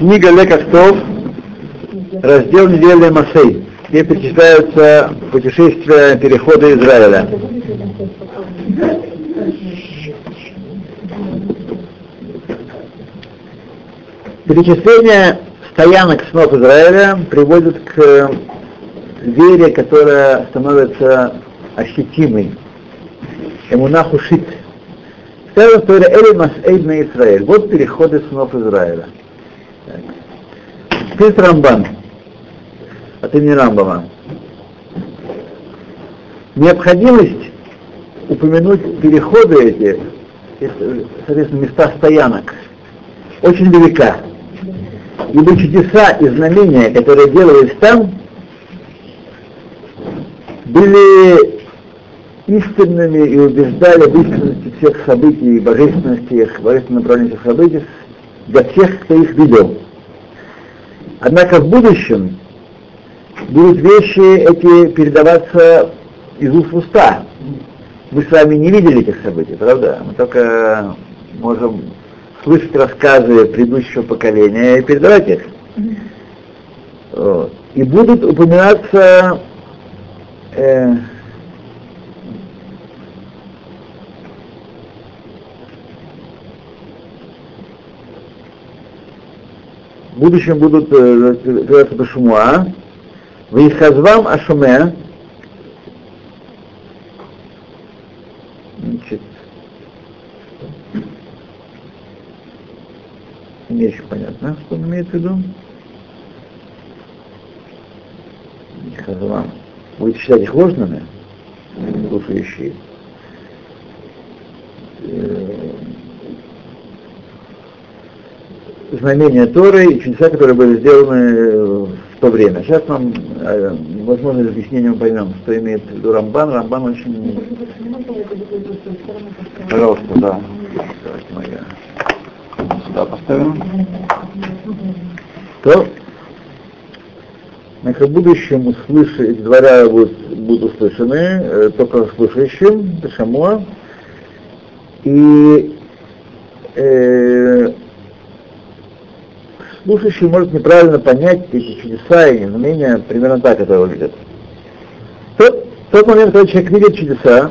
Книга Лекахтов, раздел недельный Масей, где перечисляются путешествия, переходы Израиля. Перечисление стоянок снов Израиля приводит к вере, которая становится ощутимой. Эмунаху шит. Сказано, что Эли Масэйд на Израиль. Вот переходы снов Израиля. Пит Рамбан от имени Рамбама. Необходимость упомянуть переходы эти, соответственно, места стоянок, очень велика. Ибо чудеса и знамения, которые делались там, были истинными и убеждали в истинности всех событий божественности их, божественном направлении всех событий для всех, кто их видел. Однако в будущем будут вещи эти передаваться из уст в уста. Мы с вами не видели этих событий, правда? Мы только можем слышать рассказы предыдущего поколения и передавать их. Вот. И будут упоминаться э, в будущем будут называться Башмуа, Вейхазвам Ашуме, значит, не очень понятно, что он имеет в виду. Вейхазвам. Будете считать их ложными, слушающие. Знамения Торы и чудеса, которые были сделаны в то время. Сейчас нам, возможно, из объяснения поймем, что имеет в виду Рамбан. Рамбан очень... Пожалуйста, да. Давайте мы я сюда поставим. То на будущем услышать, дворя будут, будут услышаны э, только слушающим, Шамуа, и э, слушающий может неправильно понять эти чудеса и знамения примерно так это выглядит. Тот, тот момент, когда человек видит чудеса,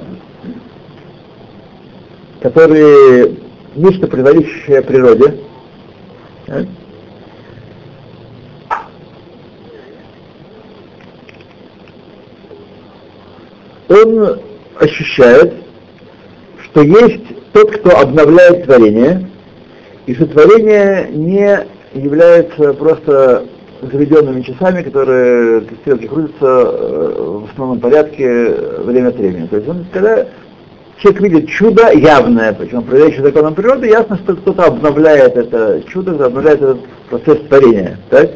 которые нечто противоречащее природе, он ощущает, что есть тот, кто обновляет творение, и что творение не являются просто заведенными часами, которые стрелки крутятся э, в основном порядке время от времени. То есть он, когда человек видит чудо явное, причем проверяющее законом природы, ясно, что кто-то обновляет это чудо, обновляет этот процесс творения. Так?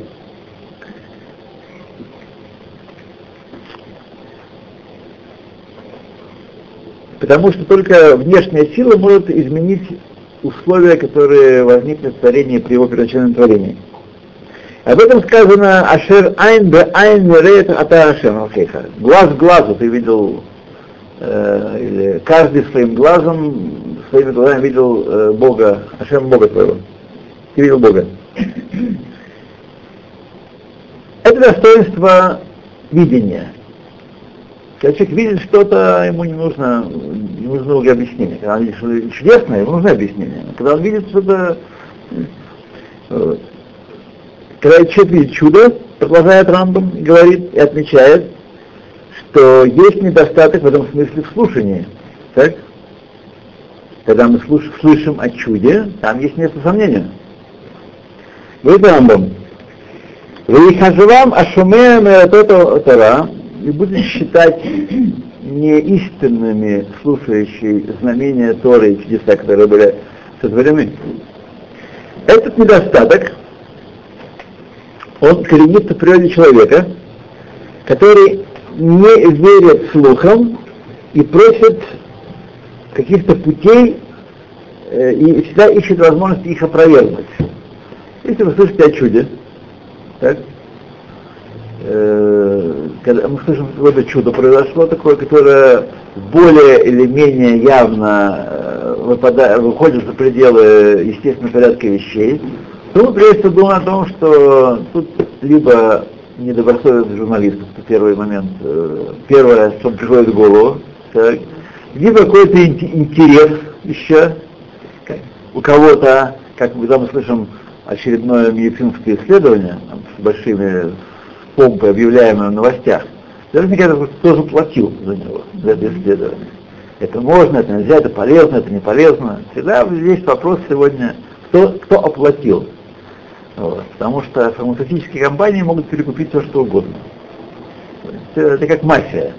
Потому что только внешняя сила может изменить условия, которые возникли в творении при его первоначальном творении. Об этом сказано Ашер Айн Бе Айн Мереет Ата Ашем Алхейха. Глаз к глазу ты видел, э, каждый своим глазом, своими глазами видел э, Бога, Ашем Бога твоего. Ты видел Бога. Это достоинство видения. Когда человек видит что-то, ему не нужно, не нужно долгое объяснение. Когда он видит что-то чудесное, ему нужно объяснение. Когда он видит что-то... Вот. Когда человек видит чудо, продолжает Рамбам, говорит и отмечает, что есть недостаток в этом смысле в слушании. Так? Когда мы слуш, слышим о чуде, там есть место сомнения. Говорит Рамбам, Вейхажевам ашумея мератото тара, и будет считать неистинными слушающие знамения Торы и чудеса, которые были сотворены. Этот недостаток, он коренится в природе человека, который не верит слухам и просит каких-то путей э, и всегда ищет возможность их опровергнуть. Если вы слышите о чуде, так, э, когда мы слышим, какое-то чудо произошло такое, которое более или менее явно э, выходит за пределы естественного порядка вещей, Тут прежде думаю о том, что тут либо недобросовестность журналистов, это первый момент, э, первое, что приходит в голову, так, либо какой-то интерес еще у кого-то, как мы там слышим, очередное медицинское исследование с большими помпой, объявляемое в новостях, наверняка кто тоже платил за него, за это исследование. Это можно, это нельзя, это полезно, это не полезно. Всегда есть вопрос сегодня, кто, кто оплатил. Вот. Потому что фармацевтические компании могут перекупить все, что угодно. Это, это как мафия.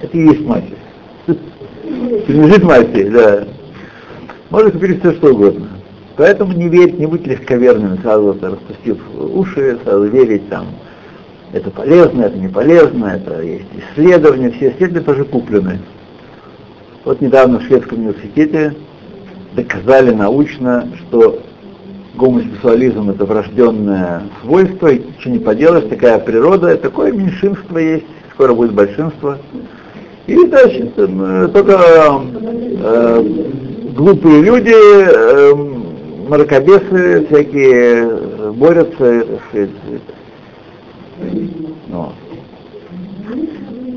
Это и есть мафия. Принадлежит мафии, да. Можно купить все, что угодно. Поэтому не верить, не быть легковерным, сразу распустив уши, сразу верить там, это полезно, это не полезно, это есть исследования, все исследования тоже куплены. Вот недавно в шведском университете доказали научно, что гомосексуализм это врожденное свойство, и ничего не поделаешь, такая природа, такое меньшинство есть, скоро будет большинство. И значит, только э, глупые люди, э, мракобесы всякие борются, так сказать, ну.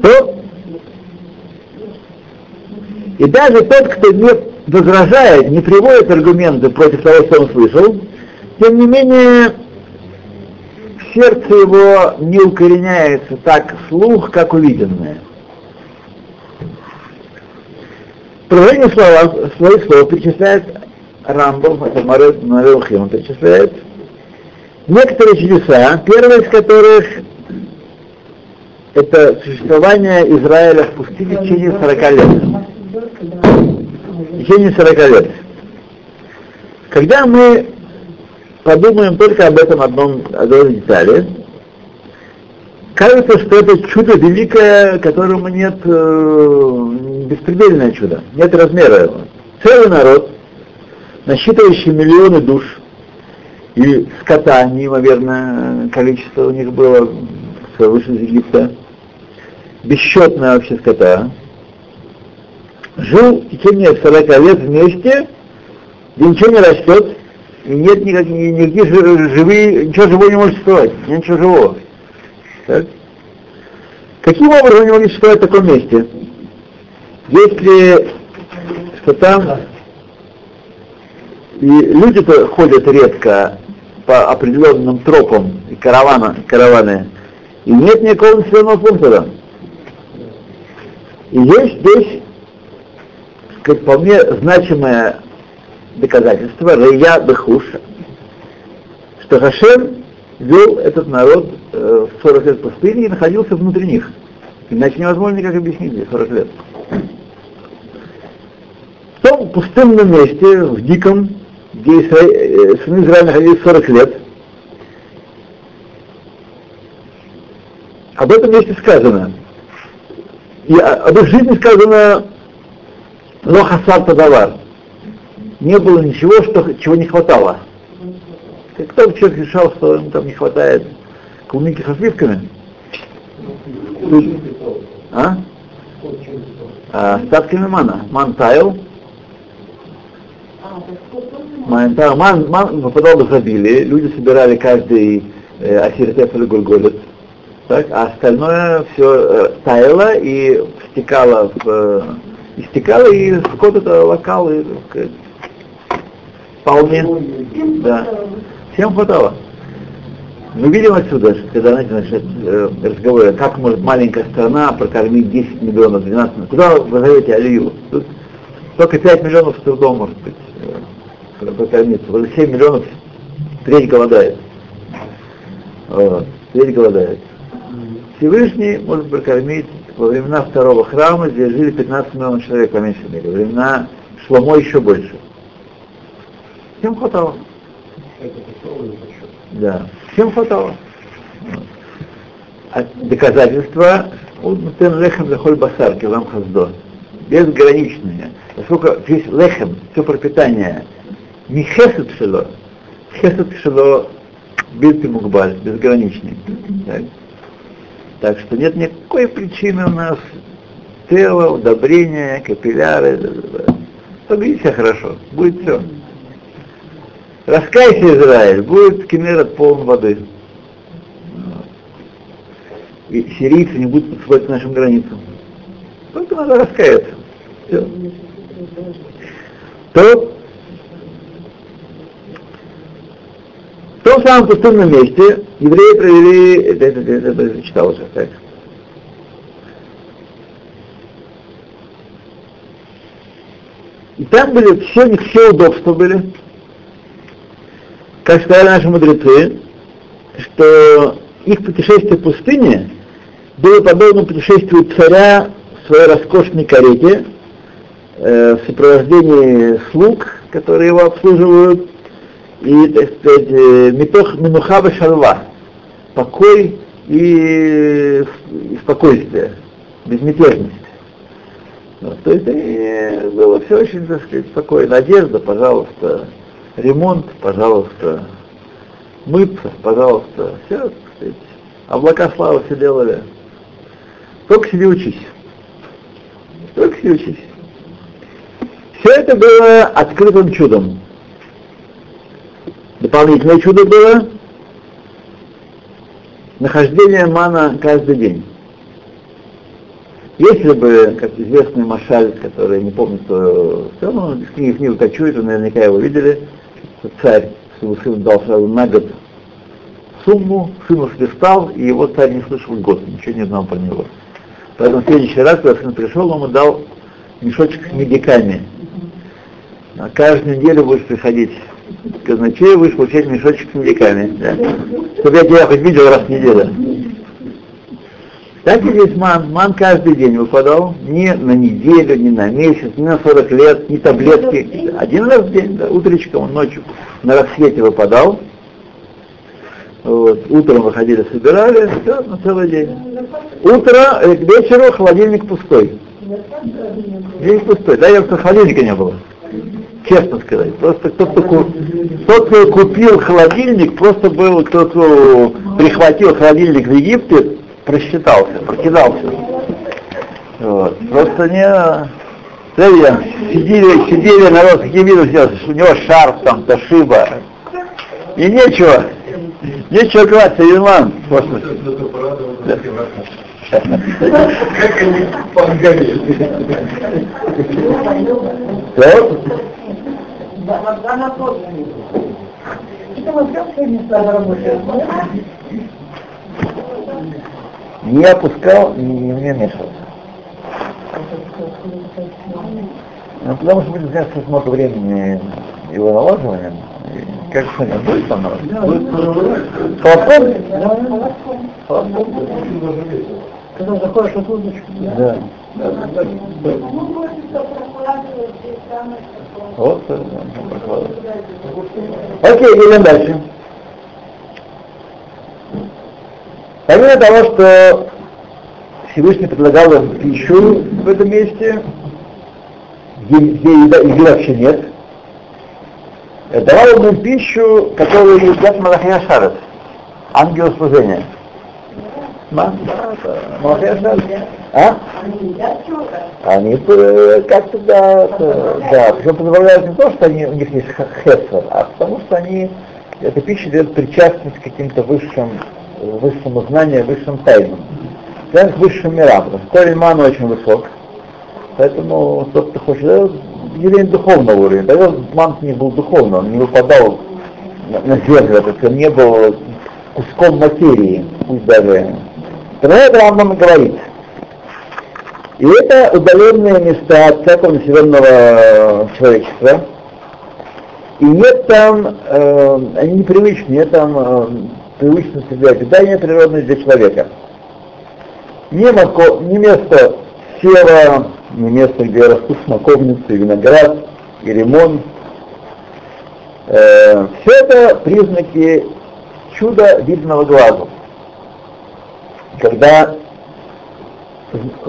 то и даже тот, кто не возражает, не приводит аргументы против того, что он слышал, тем не менее сердце его не укореняется так слух, как увиденное. Продолжение слова, своих слов перечисляет Рамбов, это Марелхим, он перечисляет некоторые чудеса, первое из которых это существование Израиля в пустыне в течение 40 лет в течение 40 лет. Когда мы подумаем только об этом одном, одной детали, кажется, что это чудо великое, которому нет э, беспредельное чудо, нет размера его. Целый народ, насчитывающий миллионы душ, и скота неимоверное количество у них было, выше из Египта, бесчетное вообще скота, жил в течение 40 лет вместе, где ничего не растет, и нет никаких, никаких живые, ничего живого не может существовать, ничего живого. Так? Каким образом они могли существовать в таком месте? Если что там и люди-то ходят редко по определенным тропам и каравана, караваны, и нет никакого населенного пункта. И есть здесь как вполне значимое доказательство, Рая Бехуша, что Хашем вел этот народ э, в 40 лет пустыни и находился внутри них. Иначе невозможно никак объяснить здесь 40 лет. В том пустынном месте, в диком, где Израиль, э, сыны Израиля находились 40 лет, об этом месте сказано. И об их жизни сказано но хасар товар. Не было ничего, что, чего не хватало. Кто человек решал, что ему там не хватает клубники со сливками? А? а мана. Ман таял. Ман, таял. ман, ман попадал в изобилие. Люди собирали каждый э, асиртеф или гульголет. Так, а остальное все э, таяло и стекало в э, истекало, и скот это локал, и, сказать, вполне, да, всем хватало. Мы видим отсюда, что когда, знаете, значит, э, разговоры, как может маленькая страна прокормить 10 миллионов, 12 миллионов. Куда вы зовете Алию? Тут только 5 миллионов с трудом, может быть, э, прокормиться. Вот 7 миллионов треть голодает. Вот, треть голодает. Всевышний может прокормить во времена второго храма здесь жили 15 миллионов человек, по меньшей мере. Во времена Шломо еще больше. Всем хватало. Да, всем хватало. А доказательства Тен лехем лехоль басар, килам хаздо. Безграничные. Поскольку здесь лехем, все пропитание, не хесед шело, хесед шело бильты мукбаль, безграничный. Так? Так что нет никакой причины у нас тело, удобрения, капилляры. Побери себя хорошо, будет все. Раскайся, Израиль, будет Кенерет полон воды. И сирийцы не будут подступать к нашим границам. Только надо раскаяться. Все в том самом пустынном месте евреи провели, это, это, это, это читал уже, так. И там были все, у них все удобства были. Как сказали наши мудрецы, что их путешествие в пустыне было подобно путешествию царя в своей роскошной карете, э, в сопровождении слуг, которые его обслуживают, и, так сказать, э, метох минухава шалва, покой и, спокойствие, безмятежность. Вот, то есть и было все очень, так сказать, спокойно. Одежда, пожалуйста, ремонт, пожалуйста, мыться, пожалуйста, все, так сказать. Облака славы все делали. Только себе учись. Только себе учись. Все это было открытым чудом. Дополнительное чудо было нахождение мана каждый день. Если бы, как известный Машаль, который не помню, кто, равно из книги книгу кочует, вы наверняка его видели, царь своему сыну дал сразу на год сумму, сыну свистал, и его царь не слышал год, ничего не знал про него. Поэтому в следующий раз, когда сын пришел, он ему дал мешочек с медиками. На каждую неделю будешь приходить казначею, будешь получать мешочек с медиками. Да. Чтобы я тебя хоть видел раз в неделю. Так и здесь ман. Ман каждый день выпадал. Не на неделю, не на месяц, не на 40 лет, не таблетки. Один раз в день, да, утречком, ночью на рассвете выпадал. Вот. Утром выходили, собирали, все, на целый день. Утро, э, к вечеру холодильник пустой. День пустой. Да, я что холодильника не было. Честно сказать. Просто тот, кто, тот, кто купил холодильник, просто был, тот, кто прихватил холодильник в Египте, просчитался, прокидался. Вот. Просто не... Смотри, сидели, сидели народ, какие виды сделать, у него шарф там, тошиба. И нечего, нечего класть, Юрман, в космосе. Как они погорели. Что? Не опускал, не, не вмешивался. Ну, потому что будет заняться много времени его налаживанием. Как сегодня будет там народ? Холодком? Холодком. Когда заходишь на удочку. Да. Вот, Окей, идем дальше. Помимо того, что Всевышний предлагал им пищу в этом месте, где, где еда, еды вообще нет, давал им пищу, которую едят Малахия Шарес, ангел служения. Шарес. А? Они как-то, да, да, причем позволяют не то, что они, у них есть хесер, а потому что они, эта пища дает причастность к каким-то высшим высшему знанию, высшим тайнам. Связан к высшим мирам, корень мана очень высок. Поэтому тот, кто хочет, явление духовного уровня. Тогда ман не был духовным, он не выпадал на землю, то есть он не был куском материи, пусть даже. Про это Рамбам говорит. И это удаленные места от всякого населенного человечества. И нет там, э, они непривычны, нет там э, привычность для питания природное для человека. Не, мако, не место сева, не место, где растут смоковницы, виноград и ремонт. Э, все это признаки чуда видного глазу. Когда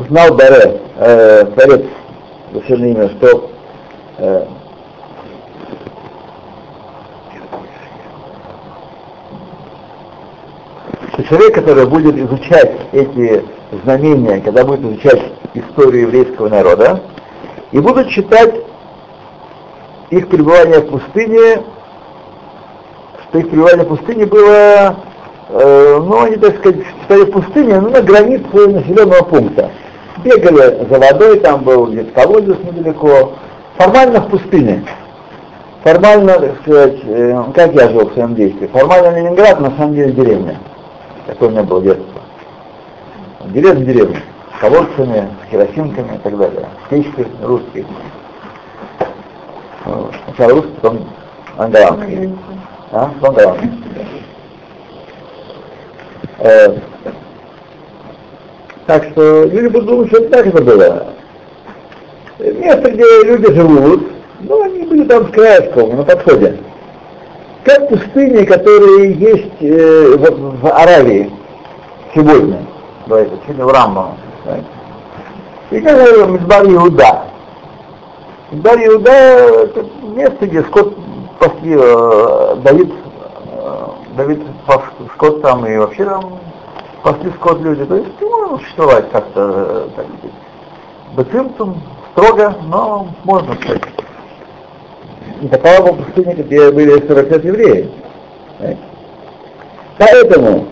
знал Баре, э, Творец, имя, что э, человек, который будет изучать эти знамения, когда будет изучать историю еврейского народа, и будут читать их пребывание в пустыне что их пребывание в пустыне было, э, ну, они, так сказать, стояли в пустыне, ну, на границе населенного пункта. Бегали за водой, там был где-то колодец недалеко, формально в пустыне. Формально, так сказать, э, как я жил в своем действии, формально Ленинград, на самом деле деревня. Такое у меня было детство. Деревня деревня. С колодцами, с керосинками и так далее. Печкой русской. Сначала русский, потом английский. А? Потом. Так что люди будут думать, что это так это было. Место, где люди живут, ну, они были там с краешком, на подходе. Как пустыни, которые есть э, в, в Аравии сегодня, давайте, сегодня в Рамбам. И как говорил Мидбар Иуда. Мидбар Иуда это место, где скот пасли, э, Давид, э, Давид пас скот там и вообще там пасли скот люди. То есть можно существовать как-то э, так сказать. Бецимтум строго, но можно сказать. И такова была пустыня, где были 45 евреев. Поэтому,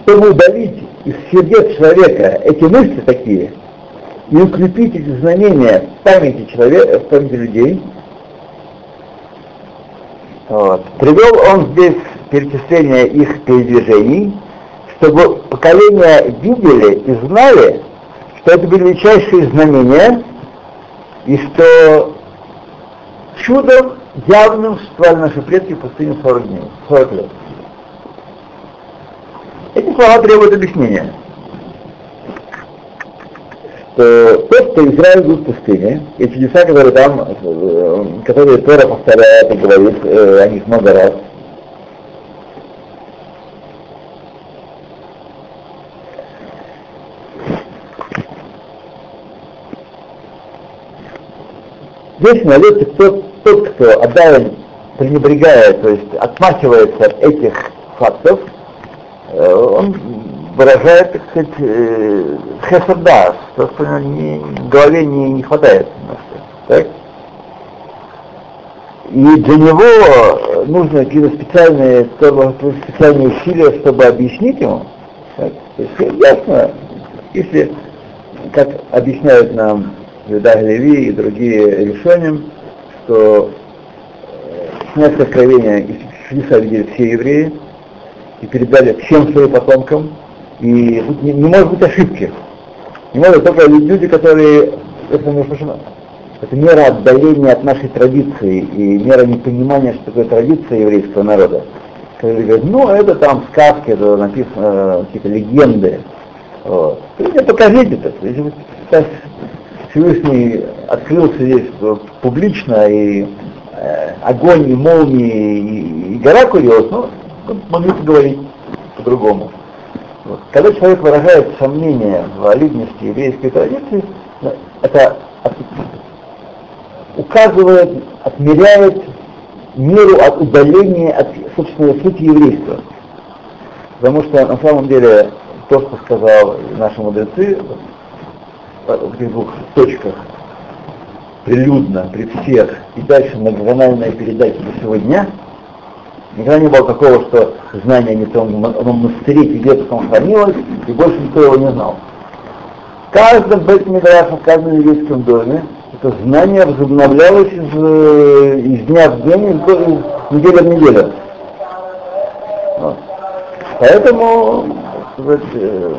чтобы удалить из сердец человека эти мысли такие, и укрепить эти знамения в памяти человека, в памяти людей, вот. привел он здесь перечисление их передвижений, чтобы поколения видели и знали, что это величайшие знамения, и что чудом явным существовали наши предки в пустыне 40 дней, 40 лет. Эти слова требуют объяснения. Что тот, кто Израиль был в пустыне, и чудеса, которые там, э, которые Тора повторяет и говорит э, о них много раз, Здесь найдется тот, тот, кто отдал, пренебрегая, то есть отмахивается от этих фактов, э, он выражает, так сказать, э, то, что не, в голове не, не хватает. Так? И для него нужны какие-то специальные, специальные усилия, чтобы объяснить ему. Так? То есть ясно, если, как объясняют нам Юда Леви и другие решения, что снять откровения и чудеса видели все евреи и передали всем своим потомкам, и тут не, не может быть ошибки. Не может только люди, которые, это, между это мера отдаления от нашей традиции и мера непонимания, что такое традиция еврейского народа. Когда говорят, ну это там сказки, это написано какие-то легенды. Вот. Мне покажите это. Если вы Всевышний открылся здесь публично, и э, огонь, и молнии, и, и гора курилась, ну, могли поговорить по-другому. Вот. Когда человек выражает сомнение в валидности еврейской традиции, это указывает, отмеряет меру от удаления от собственной сути еврейства. Потому что на самом деле то, что сказал наши мудрецы, в этих двух точках прилюдно, при всех, и дальше многоканальная передача до сегодня, никогда не было такого, что знание не том монастыре где потом хранилось, и больше никто его не знал. В каждом бет-мидраше, в каждом еврейском доме это знание возобновлялось из, э, из дня в день, из, недели в неделю. Вот. Поэтому сказать, э,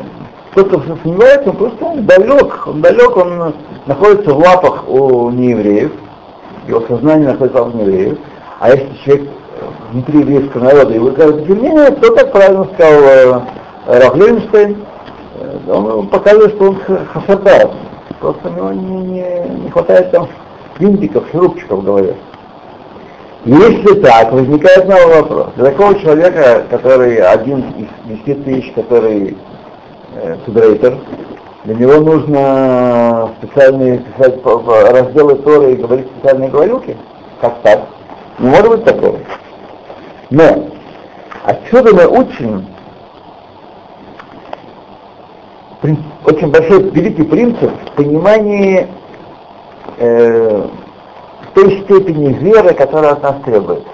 тот, кто сомневается, он просто он далек, он далек, он находится в лапах у неевреев, его сознание находится лапах неевреев, а если человек внутри еврейского народа и высказывает обвинение, то, как правильно сказал э, Раф Левинштейн, э, он показывает, что он хасадар, просто у него не, не, не хватает там винтиков, шурупчиков в голове. Если так, возникает новый вопрос. Для такого человека, который один из десяти тысяч, который Федрейтер, для него нужно специальные писать разделы Торы и говорить специальные говорилки? Как так? Не может быть такого. Но отсюда мы учим очень большой, великий принцип понимания э, той степени веры, которая от нас требуется.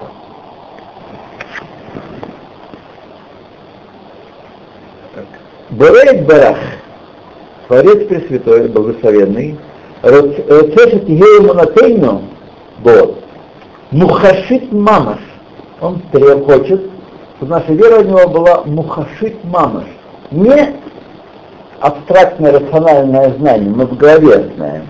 Берет Барах, Творец Пресвятой, Благословенный, Роцешет Еему Натейну, Бог, Мухашит Мамаш, он хочет, чтобы наша вера у него была Мухашит Мамаш, не абстрактное рациональное знание, мы в голове знаем,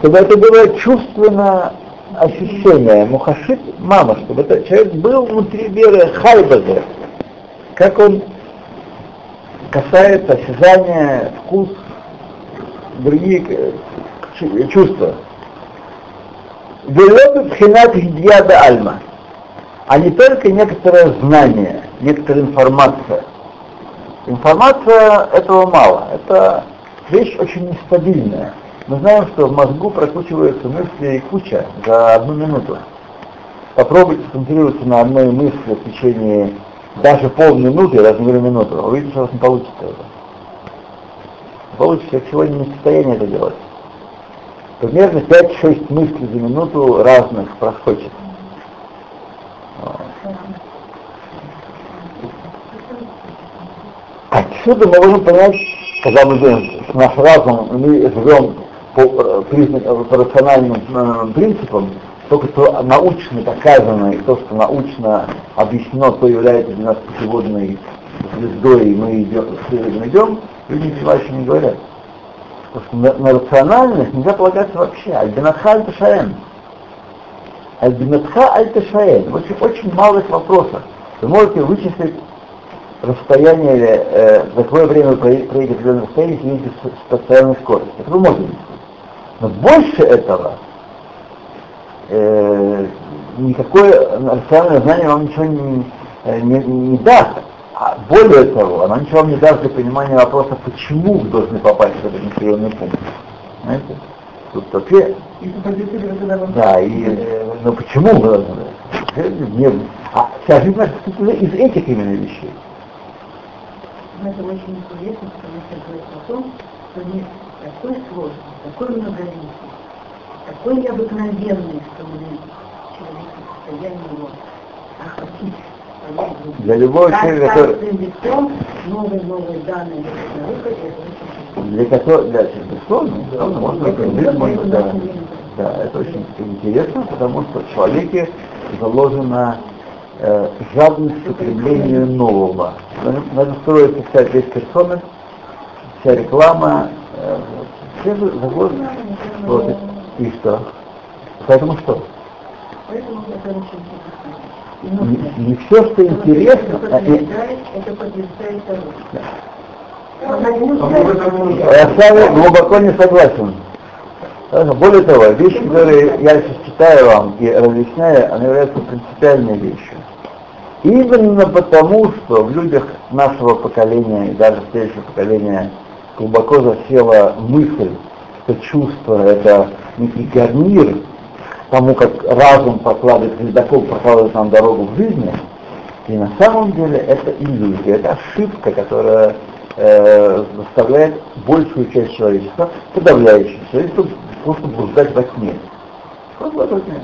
чтобы это было чувственно ощущение, мухашит мама, чтобы этот человек был внутри веры хайбазе, как он касается осязания, вкус, другие э, чувства. Велобы пхинат гидьяда альма, а не только некоторое знание, некоторая информация. Информация этого мало, это вещь очень нестабильная. Мы знаем, что в мозгу прокручиваются мысли куча за одну минуту. Попробуйте сконцентрироваться на одной мысли в течение даже полминуты, даже не минуту. Вы увидите, что у вас не получится это. Получится, как сегодня не в состоянии это делать. Примерно 5-6 мыслей за минуту разных проскочит. Отсюда мы можем понять, когда мы думаем, что наш разум, мы живем по, э, признак, э, по рациональным э, принципам, только что научно доказано и то, что научно объяснено, то является для нас путеводной звездой, и мы идем, идем, люди не понимающие не говорят. Потому что на, на рациональность нельзя полагаться вообще. Альбинатха аль-Ташаэн. Альбинатха аль-Ташаэн. Очень, очень малых вопросов. Вы можете вычислить расстояние, э, за какое время вы проедете определенное расстояние, если с постоянной скоростью. Это вы можете но больше этого э, никакое рациональное знание вам ничего не, э, не, не даст. А более того, оно ничего вам не даст для понимания вопроса, почему вы должны попасть в этот населенный пункт. Знаете? Тут вообще... Да, и, э, но почему вы должны? Не, а вся жизнь наша из этих именно вещей. Это очень интересно, потому что говорит о том, что нет такой сложный, такой многоликий, такой необыкновенный, что мы человек в состоянии его охватить. Для любого человека, который... для которого, для безусловно, безусловно, можно это можно, да, да, это очень интересно, потому что в человеке заложена э, жадность к употреблению нового. Надо строить вся весь персонаж, вся реклама, все завод, вот, и что? Поэтому что? Не, не все, что интересно, а и... Я с вами глубоко не согласен. Более того, вещи, которые я сейчас читаю вам и разъясняю, они являются принципиальной вещью. Именно потому, что в людях нашего поколения и даже следующего поколения глубоко засела мысль, что чувство — это некий гарнир тому, как разум прокладывает, ледокол прокладывает нам дорогу в жизни, и на самом деле это иллюзия, это ошибка, которая э, заставляет большую часть человечества, подавляющую человечество, просто блуждать во тьме. Просто во тьме.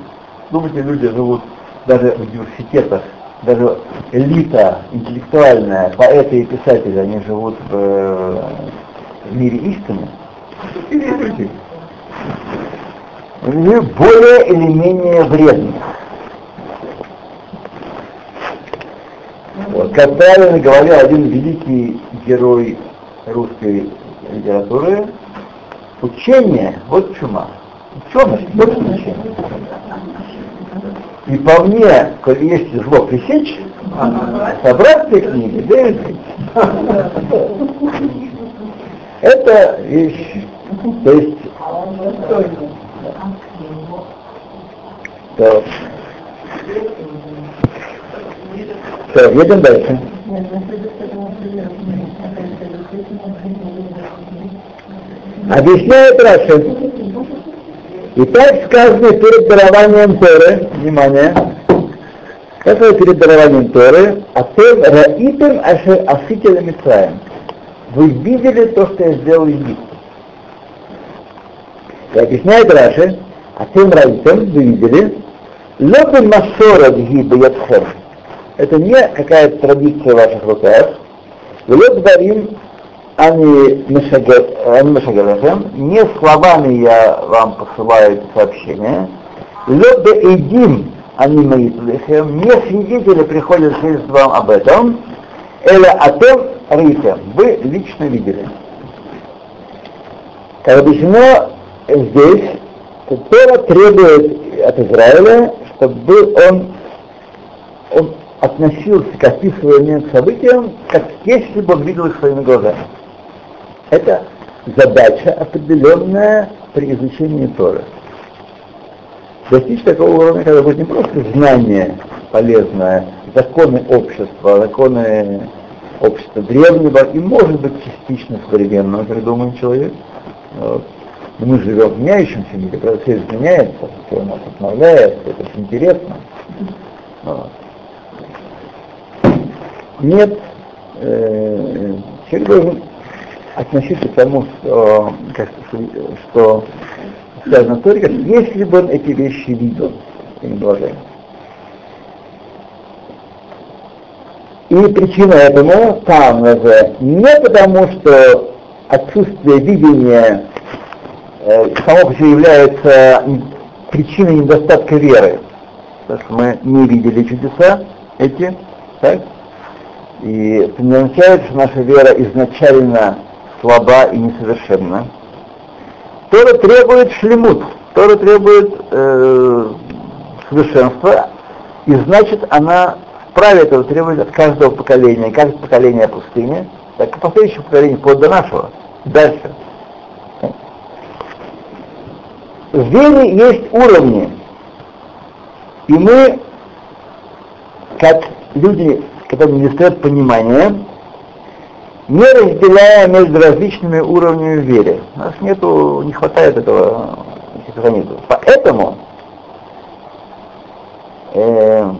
Думаете, люди живут даже в университетах, даже элита интеллектуальная, поэты и писатели, они живут в в мире истины, более или менее вредных. Вот, как правильно говорил один великий герой русской литературы, учение, вот чума. Ученость, вот учение. И по мне, коли есть зло пресечь, собрать все книги, да это вещь, то есть... Да. Все, едем дальше. Объясняет Раши. Итак, сказано перед дарованием Торы, внимание, это перед дарованием Торы, а ты раитем ашер асителя Митраем. Вы видели то, что я сделал в Египте. И объясняет Раши, а тем раитем, вы видели, лобы массора гиба ядхем. Это не какая-то традиция в ваших руках, Велет дворим они Мешагалахем, не словами я вам посылаю это сообщение, Лед Эйдим они Маитлахем, не свидетели приходят свидетельствовать вам об этом, Эля Атем Ритем, вы лично видели. Как объяснено здесь, Тора требует от Израиля, чтобы он, он относился к описыванию к событиям, как если бы он видел их своими глазами. Это задача определенная при изучении Торы. Достичь такого уровня, когда будет не просто знание полезное, законы общества, законы общества древнего и, может быть, частично современного, придуман человек. Вот. Но мы живем в меняющемся мире, когда все изменяется, все у нас обновляется, это очень интересно. Вот. Нет, э, человек должен относиться к тому, что, как, что сказано как если бы он эти вещи видел своими глазами. И причина этому там же не потому, что отсутствие видения само по себе является причиной недостатка веры. Потому что мы не видели чудеса эти, так? И это не означает, что наша вера изначально слаба и несовершенна. Тора требует шлемут, Тора требует э, совершенства, и значит она вправе этого требовать от каждого поколения, каждое поколение пустыни, так и последующее поколение вплоть до нашего, дальше. В вере есть уровни, и мы, как люди, которые не стоят понимания, не разделяя между различными уровнями веры. У нас нету, не хватает этого границы. Поэтому э,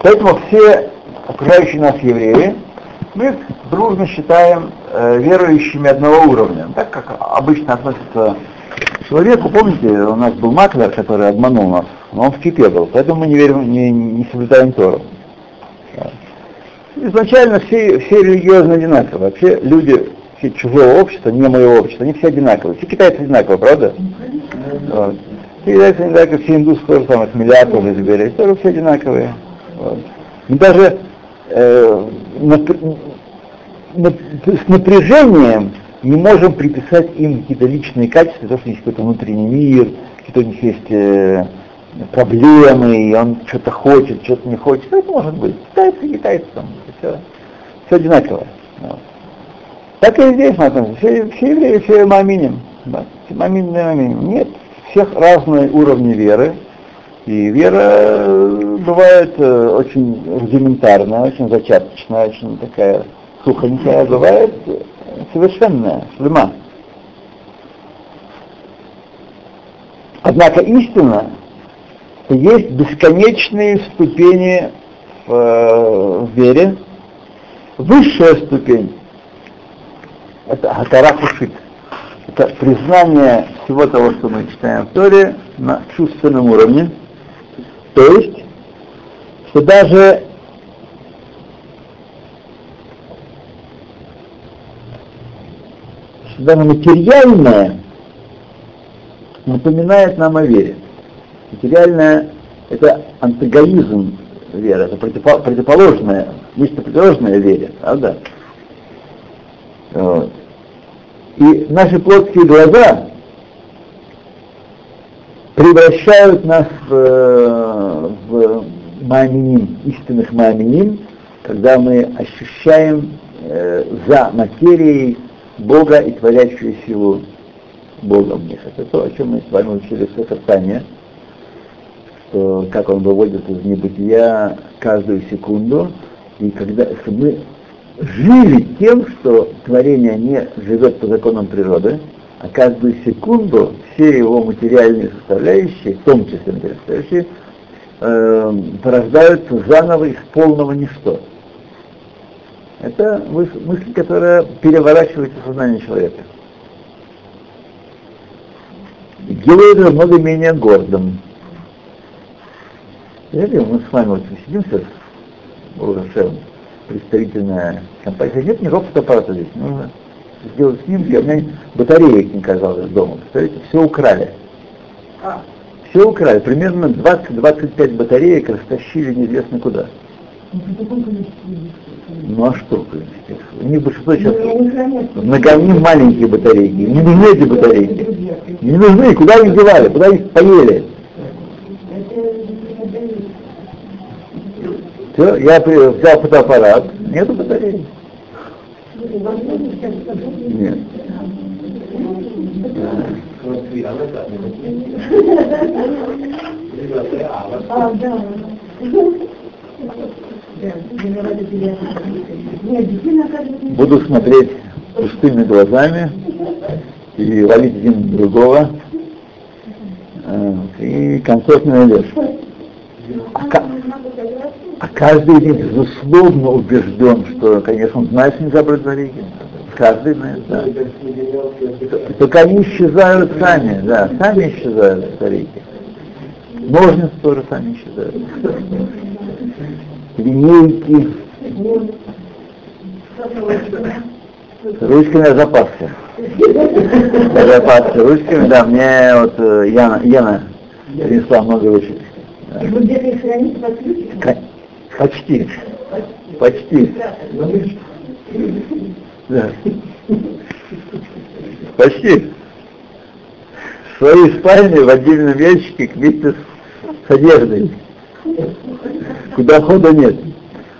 Поэтому все окружающие нас евреи, мы дружно считаем э, верующими одного уровня, так как обычно относятся к человеку. Помните, у нас был маклер, который обманул нас но он в кипе был, поэтому мы не верим, не, не соблюдаем Тору. Изначально все, все религиозно одинаковые. Вообще люди все чужого общества, не моего общества, они все одинаковые. Все китайцы одинаковые, правда? Все китайцы одинаковые, все индусы тоже самое, Хмелятов, Избери, тоже все одинаковые. Вот. Мы даже э. С напряжением не можем приписать им какие-то личные качества, то, что есть какой-то внутренний мир, какие-то у них есть э, проблемы, и он что-то хочет, что-то не хочет. Это может быть. Китайцы, китайцы там, все, все одинаково. Вот. Так и здесь смотрим. Все, все евреи, все маминим. Да, все маминим, маминим. Нет, всех разные уровни веры. И вера э, бывает э, очень рудиментарная, очень зачаточная, очень такая сухонькая, бывает совершенная, шлема. Однако истина есть бесконечные ступени в, э, в вере. Высшая ступень – это Хатара Кушит. Это признание всего того, что мы читаем в Торе, на чувственном уровне. То есть, что даже что материальное напоминает нам о вере. Материальное – это антагонизм веры, это противоположное, нечто противоположное вере, правда? Вот. И наши плотские глаза превращают нас в, в мааминим, истинных мааминим, когда мы ощущаем э, за материей Бога и творящую силу Бога в них. Это то, о чем мы с вами учили в Сатане что как он выводит из небытия каждую секунду, и когда мы жили тем, что творение не живет по законам природы, а каждую секунду все его материальные составляющие, в том числе материальные составляющие, э, порождаются заново из полного ничто. Это мысль, которая переворачивает сознание человека. Делает его много менее гордым Знаете, мы с вами вот сидим сейчас, уже представительная компания. Нет никакого фотоаппарата здесь. Нужно сделать снимки, а у меня батареек не казалось дома. Представляете, все украли. А. Все украли. Примерно 20-25 батареек растащили неизвестно куда. Ну а что, у них большинство сейчас многовни маленькие батарейки. Не нужны эти батарейки. Не нужны, куда их девали, куда их поели. Все, я взял фотоаппарат, нету батареи. Нет. Буду смотреть пустыми глазами и валить один другого. Э, и концов не найдешь. А, каждый из них безусловно убежден, что, конечно, он знает, что нельзя брать батарейки. Каждый знает, да. Только они исчезают сами, да, сами исчезают батарейки. Ножницы тоже сами исчезают линейки. Ручками я запасся. Я запасся ручками, да, мне вот э, Яна, Яна принесла много ручек. Вы где-то их храните под ключиком? Почти. Почти. Да. Почти. В своей спальне в отдельном ящике вместе с одеждой куда хода нет.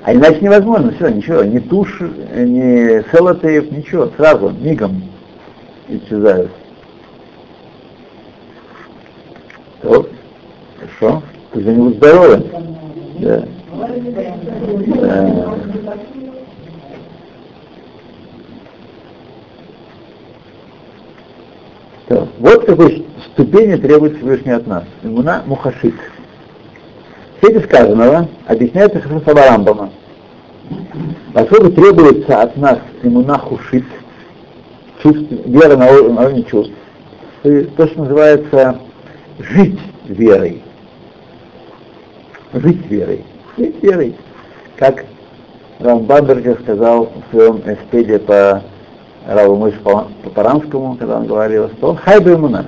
А иначе невозможно, все, ничего, ни тушь, ни селотейп, ничего, сразу, мигом исчезают. То, хорошо, ты за него здоровы. Да. Да. То, вот какой ступени требует Всевышний от нас. Имуна мухашит. В свете сказанного объясняется Хасаба Рамбама. Поскольку требуется от нас имуна хушит, вера на уровне чувств, то, что называется жить верой. Жить верой. Жить верой. Как Рамбандергер сказал в своем эспеде по Раву Мыш по Паранскому, когда он говорил, что он хайба имуна.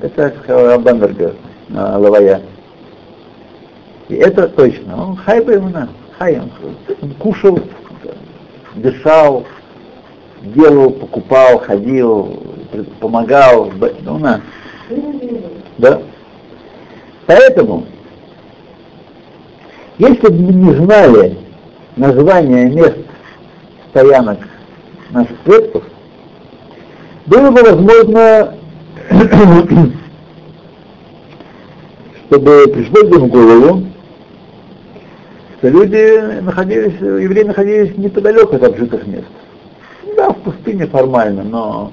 Это сказал Рамбандергер на Лавая. И это точно. Он хай именно, хай, он, он кушал, дышал, делал, покупал, ходил, помогал, ну на. Да. Поэтому, если бы не знали название мест стоянок наших предков, было бы возможно, чтобы пришло в голову, что люди находились, евреи находились неподалеку от обжитых мест. Да, в пустыне формально, но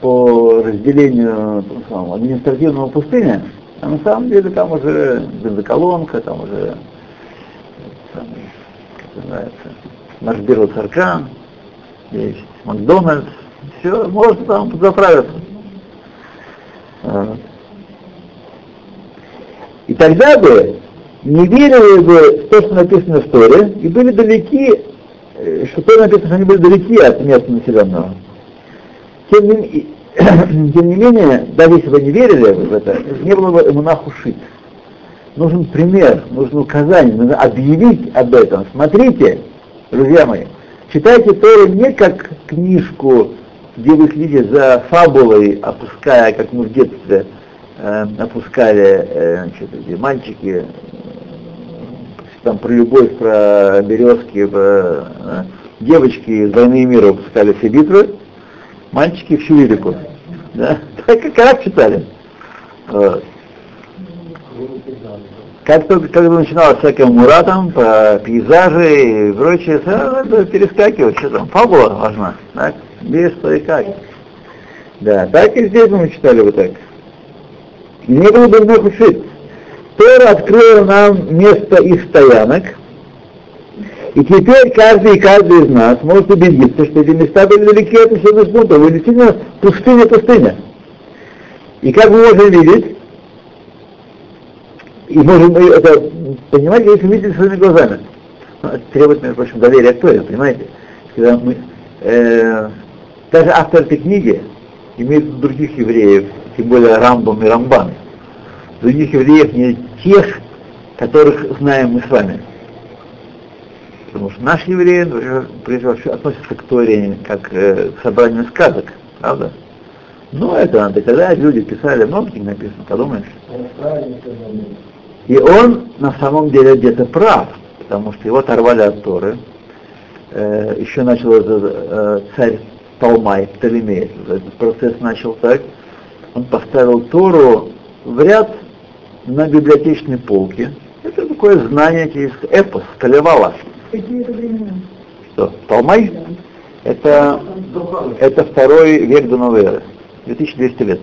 по разделению самому, административного пустыня, а на самом деле там уже бензоколонка, там уже называется, наш Биру Царкан, есть Макдональдс, все, можно там заправиться. И тогда бы не верили бы в то, что написано в Торе, и были далеки, э, что то написано, что они были далеки от места населенного. Тем не, тем не менее, даже если бы не верили в это, не было бы ему нахушить. Нужен пример, нужно указание, нужно объявить об этом. Смотрите, друзья мои, читайте Тору не как книжку, где вы следите за фабулой, опуская, как мы в детстве э, опускали э, значит, эти мальчики там про любовь, про березки, про, да? девочки из войны и мира выпускали все битвы, мальчики всю лирику. Да? Так как раз читали. Вот. Как только когда начиналось всякое мура там, по пейзажи и прочее, надо перескакивать, что там, фабула важна, так? Без что и как. Да, так и здесь мы читали вот так. Не было бы много шит. Тора открыла нам место их стоянок, и теперь каждый и каждый из нас может убедиться, что эти места были далеки от населенных пунктов, и действительно пустыня-пустыня. И как мы можем видеть, и можем это понимать, если видите своими глазами. Ну, требует, между прочим, доверия к Торе, понимаете? Когда мы, э, даже автор этой книги имеет других евреев, тем более Рамбам и Рамбан. Других евреев не тех, которых знаем мы с вами. Потому что наши евреи, прежде всего, относятся к Торе как э, к собранию сказок, правда? Ну, это надо, когда люди писали, много книг написано, подумаешь. И он на самом деле где-то прав, потому что его оторвали от Торы. Э, еще начал э, царь Талмай, Птолемей, этот процесс начал так. Он поставил Тору в ряд на библиотечной полке. Это такое знание через эпос, Калевала. Какие это времена? Что, Талмай? Это, это второй век до новой эры. 2200 лет.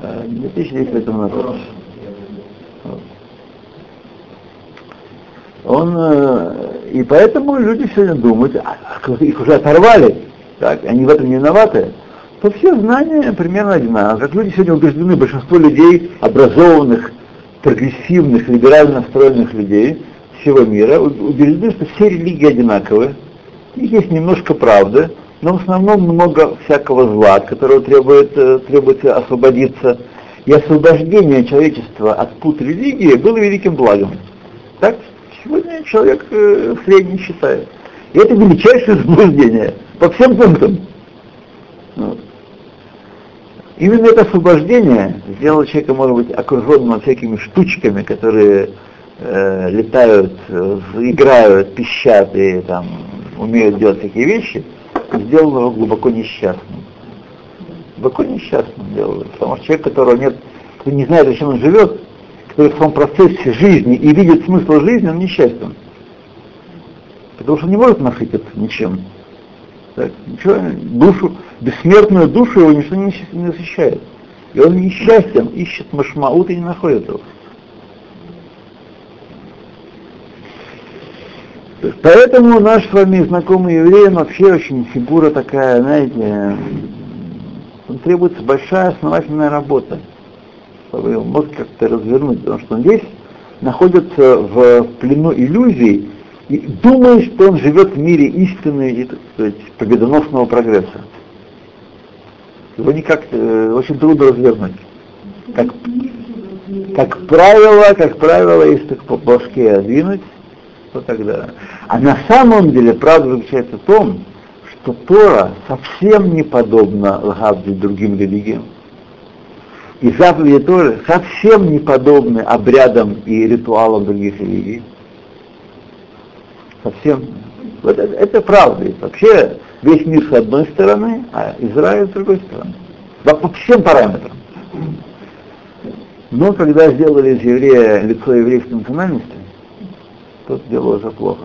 2200 лет тому назад. Он, э, и поэтому люди сегодня думают, а, а их уже оторвали, так, они в этом не виноваты, то все знания примерно одинаковые. Как люди сегодня убеждены, большинство людей, образованных, прогрессивных, либерально настроенных людей всего мира, убеждены, что все религии одинаковые, них есть немножко правды, но в основном много всякого зла, от которого требует, э, требуется освободиться. И освобождение человечества от пут религии было великим благом. Так сегодня человек э, средний считает. И это величайшее заблуждение по всем пунктам. Вот. Именно это освобождение сделало человека, может быть, окруженным всякими штучками, которые э, летают, э, играют, пищат и там умеют делать такие вещи – сделал его глубоко несчастным. Глубоко несчастным делал. Потому что человек, которого нет, кто не знает, зачем он живет, который в своем процессе жизни и видит смысл жизни, он несчастен. Потому что он не может насытиться ничем. Так, ничего, душу, бессмертную душу его ничто не, насыщает. И он несчастен, ищет машмаут и не находит его. Поэтому наш с вами знакомый еврей, вообще очень фигура такая, знаете, требуется большая основательная работа, чтобы его мозг как-то развернуть, потому что он здесь находится в плену иллюзий и думает, что он живет в мире истины и, так сказать, победоносного прогресса. Его никак э, очень трудно развернуть. Как, как правило, как правило, если по башке двинуть, что тогда? А на самом деле правда заключается в том, что Тора совсем не подобна Лгавде другим религиям. И заповеди Торы совсем не подобны обрядам и ритуалам других религий. Совсем. Вот это, это правда. И вообще весь мир с одной стороны, а Израиль с другой стороны. Да, по всем параметрам. Но когда сделали из еврея лицо еврейской национальности, тут дело уже плохо.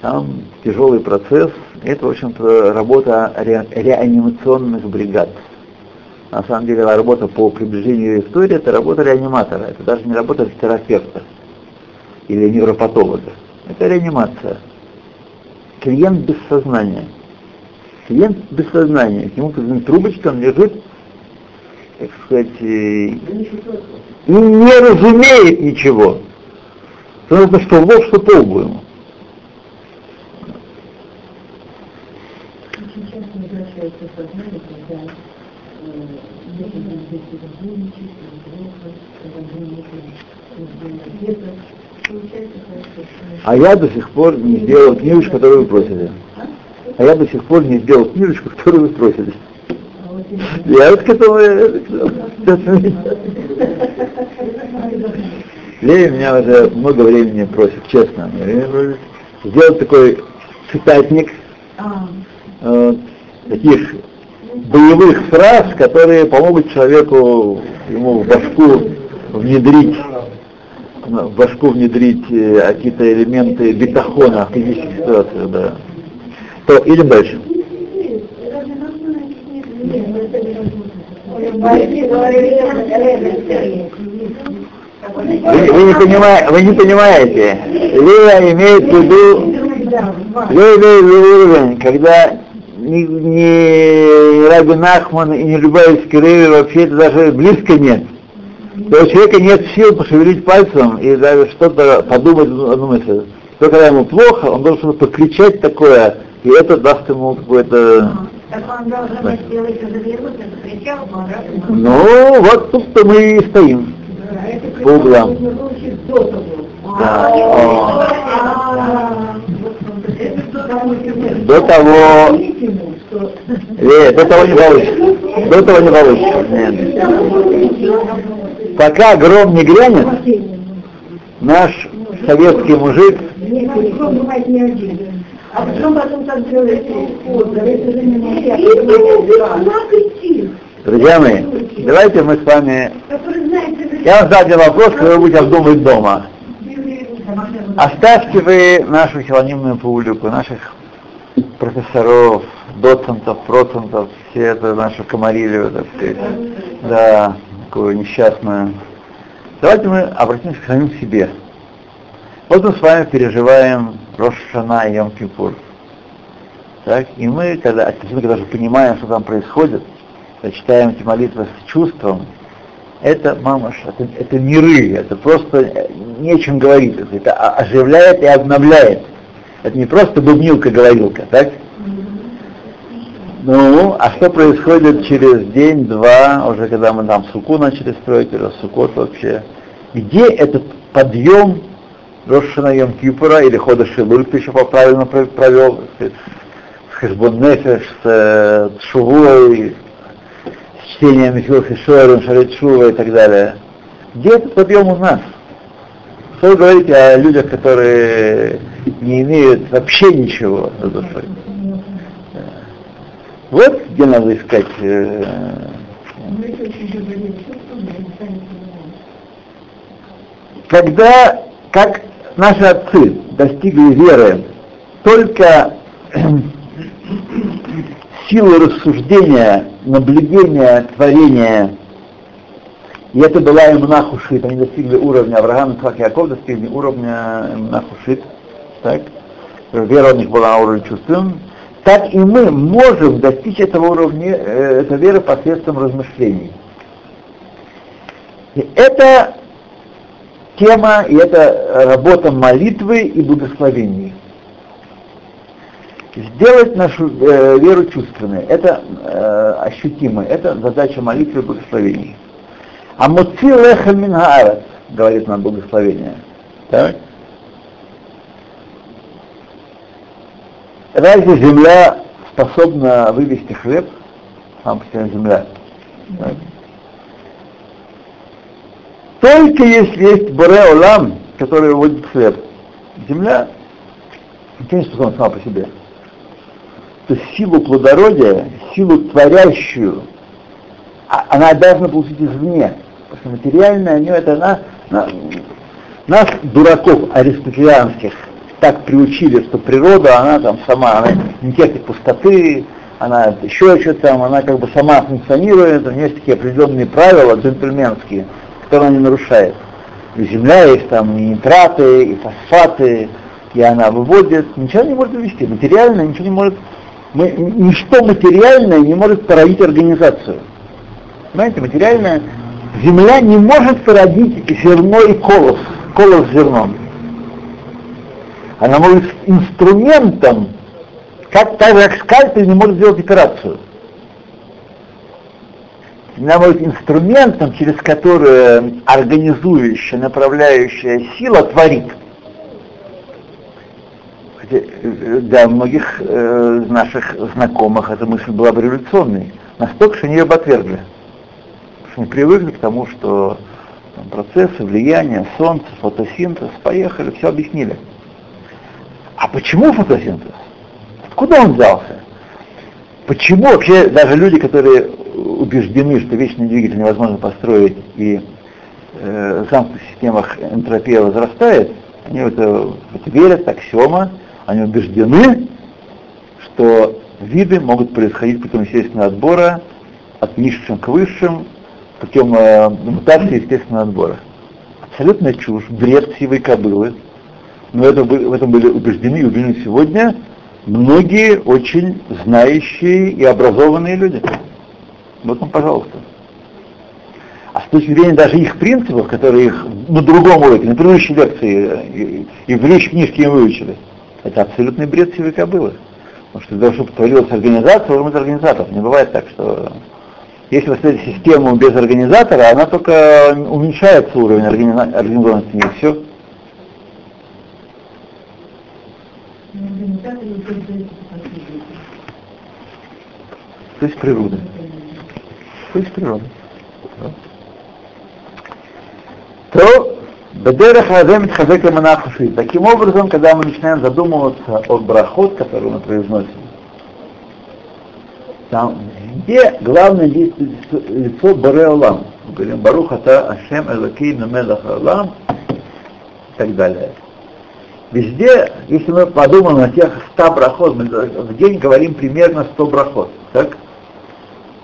Там тяжелый процесс. Это, в общем-то, работа ре, реанимационных бригад. На самом деле работа по приближению истории это работа реаниматора. Это даже не работа терапевта или невропатолога. Это реанимация. Клиент без сознания. Клиент без сознания. К нему трубочка, он лежит, так сказать, и не разумеет ничего. Нужно что лоб, что по лбу ему. А я до сих пор не сделал книжечку, которую вы просили. А я до сих пор не сделал книжечку, которую вы просили. Я вот к этому... Леви меня уже много времени просит, честно. Сделать такой цитатник э, таких боевых фраз, которые помогут человеку ему в башку внедрить в башку внедрить э, какие-то элементы бетахона в критических ситуациях, да. То или дальше. Вы, вы, не понимаете, вы не понимаете. Лея имеет в виду, виду уровень, когда ни, ни Раби Нахман и ни любая из вообще это даже близко нет. То у человека нет сил пошевелить пальцем и даже что-то подумать одну мысль. То когда ему плохо, он должен покричать такое, и это даст ему какое-то... Ну, вот тут-то мы и стоим. По углам. Да. До того... Нет, до того не получится. До того не получится. Нет. Пока гром не грянет, наш советский мужик А? Друзья мои, давайте мы с вами... Я вам задал вопрос, когда вы будете обдумывать дома. Оставьте вы нашу хилонимную публику, наших профессоров, доцентов, процентов, все это нашу комарилию, так сказать, да, такую несчастную. Давайте мы обратимся к самим себе. Вот мы с вами переживаем Рошана и Йом Кипур. Так, и мы, когда, когда же понимаем, что там происходит, читаем эти молитвы с чувством, это, мамаш, это, это миры, это просто не о чем говорить, это оживляет и обновляет. Это не просто бубнилка-говорилка, так? Ну, а что происходит через день-два, уже когда мы там суку начали строить, или сукот вообще? Где этот подъем Рошана Йом Кипура или Хода Шилуль, еще правильно провел, с Хешбон Нефеш, с Шувой, чтением Михилов Ишорим, Шарит и так далее. Где этот подъем у нас? Что вы говорите о людях, которые не имеют вообще ничего за душой? Вот где надо искать. Э, когда, как наши отцы достигли веры только силы рассуждения, наблюдения, творения, и это была им нахушит, они достигли уровня Авраама, как Яков достигли уровня нахушит, так? Вера у них была на уровне чувственном, так и мы можем достичь этого уровня, э, этой веры посредством размышлений. И это тема, и это работа молитвы и благословений. Сделать нашу э, веру чувственной, это э, ощутимо, это задача молитвы и благословений. А муци леха мингаарат, говорит нам благословение. Так? Разве земля способна вывести хлеб? Сам по себе земля. Так? Только если есть Боре Олам, который выводит хлеб, земля ничего сама по себе. То есть силу плодородия, силу творящую, а, она должна получить извне. Потому что материальная у нее это она, она, нас, дураков аристотелианских, так приучили, что природа, она там сама, она не терпит пустоты, она еще что-то там, она как бы сама функционирует, у нее есть такие определенные правила джентльменские, которые она не нарушает. И земля есть там и нитраты, и фосфаты, и она выводит, ничего не может вывести, материально ничего не может, мы, ничто материальное не может породить организацию. Понимаете, материальное, земля не может породить зерно и колос, колос с зерном. Она может инструментом, как, так же как скальпель не может сделать операцию она может инструментом, через который организующая, направляющая сила творит. Для многих э, наших знакомых эта мысль была бы революционной. Настолько, что они ее отвергли. Что они привыкли к тому, что там, процессы, влияние, солнце, фотосинтез, поехали, все объяснили. А почему фотосинтез? Откуда он взялся? Почему вообще даже люди, которые убеждены, что вечный двигатель невозможно построить и э, в замкнутых системах энтропия возрастает, они в это, в это верят, аксиома, они убеждены, что виды могут происходить путем естественного отбора от низшим к высшим, путем э, мутации естественного отбора. Абсолютная чушь, бред сивой кобылы. Но это, в этом были убеждены и убеждены сегодня многие очень знающие и образованные люди. Вот вам, пожалуйста. А с точки зрения даже их принципов, которые их на другом уроке, на предыдущей лекции и, и в книжки им выучили, это абсолютный бред сивой кобылы. Потому что для того, чтобы творилась организация, должен быть организатор. Не бывает так, что если вы систему без организатора, она только уменьшается уровень организованности, и все. То есть природа. То есть природа. То Таким образом, когда мы начинаем задумываться о брахот, который мы произносим, там, где главное действует лицо Бареолам. Мы говорим Барух Ата Ашем Элакей Намелах Алам и так далее. Везде, если мы подумаем о тех 100 брахот, мы в день говорим примерно 100 брахот. Так?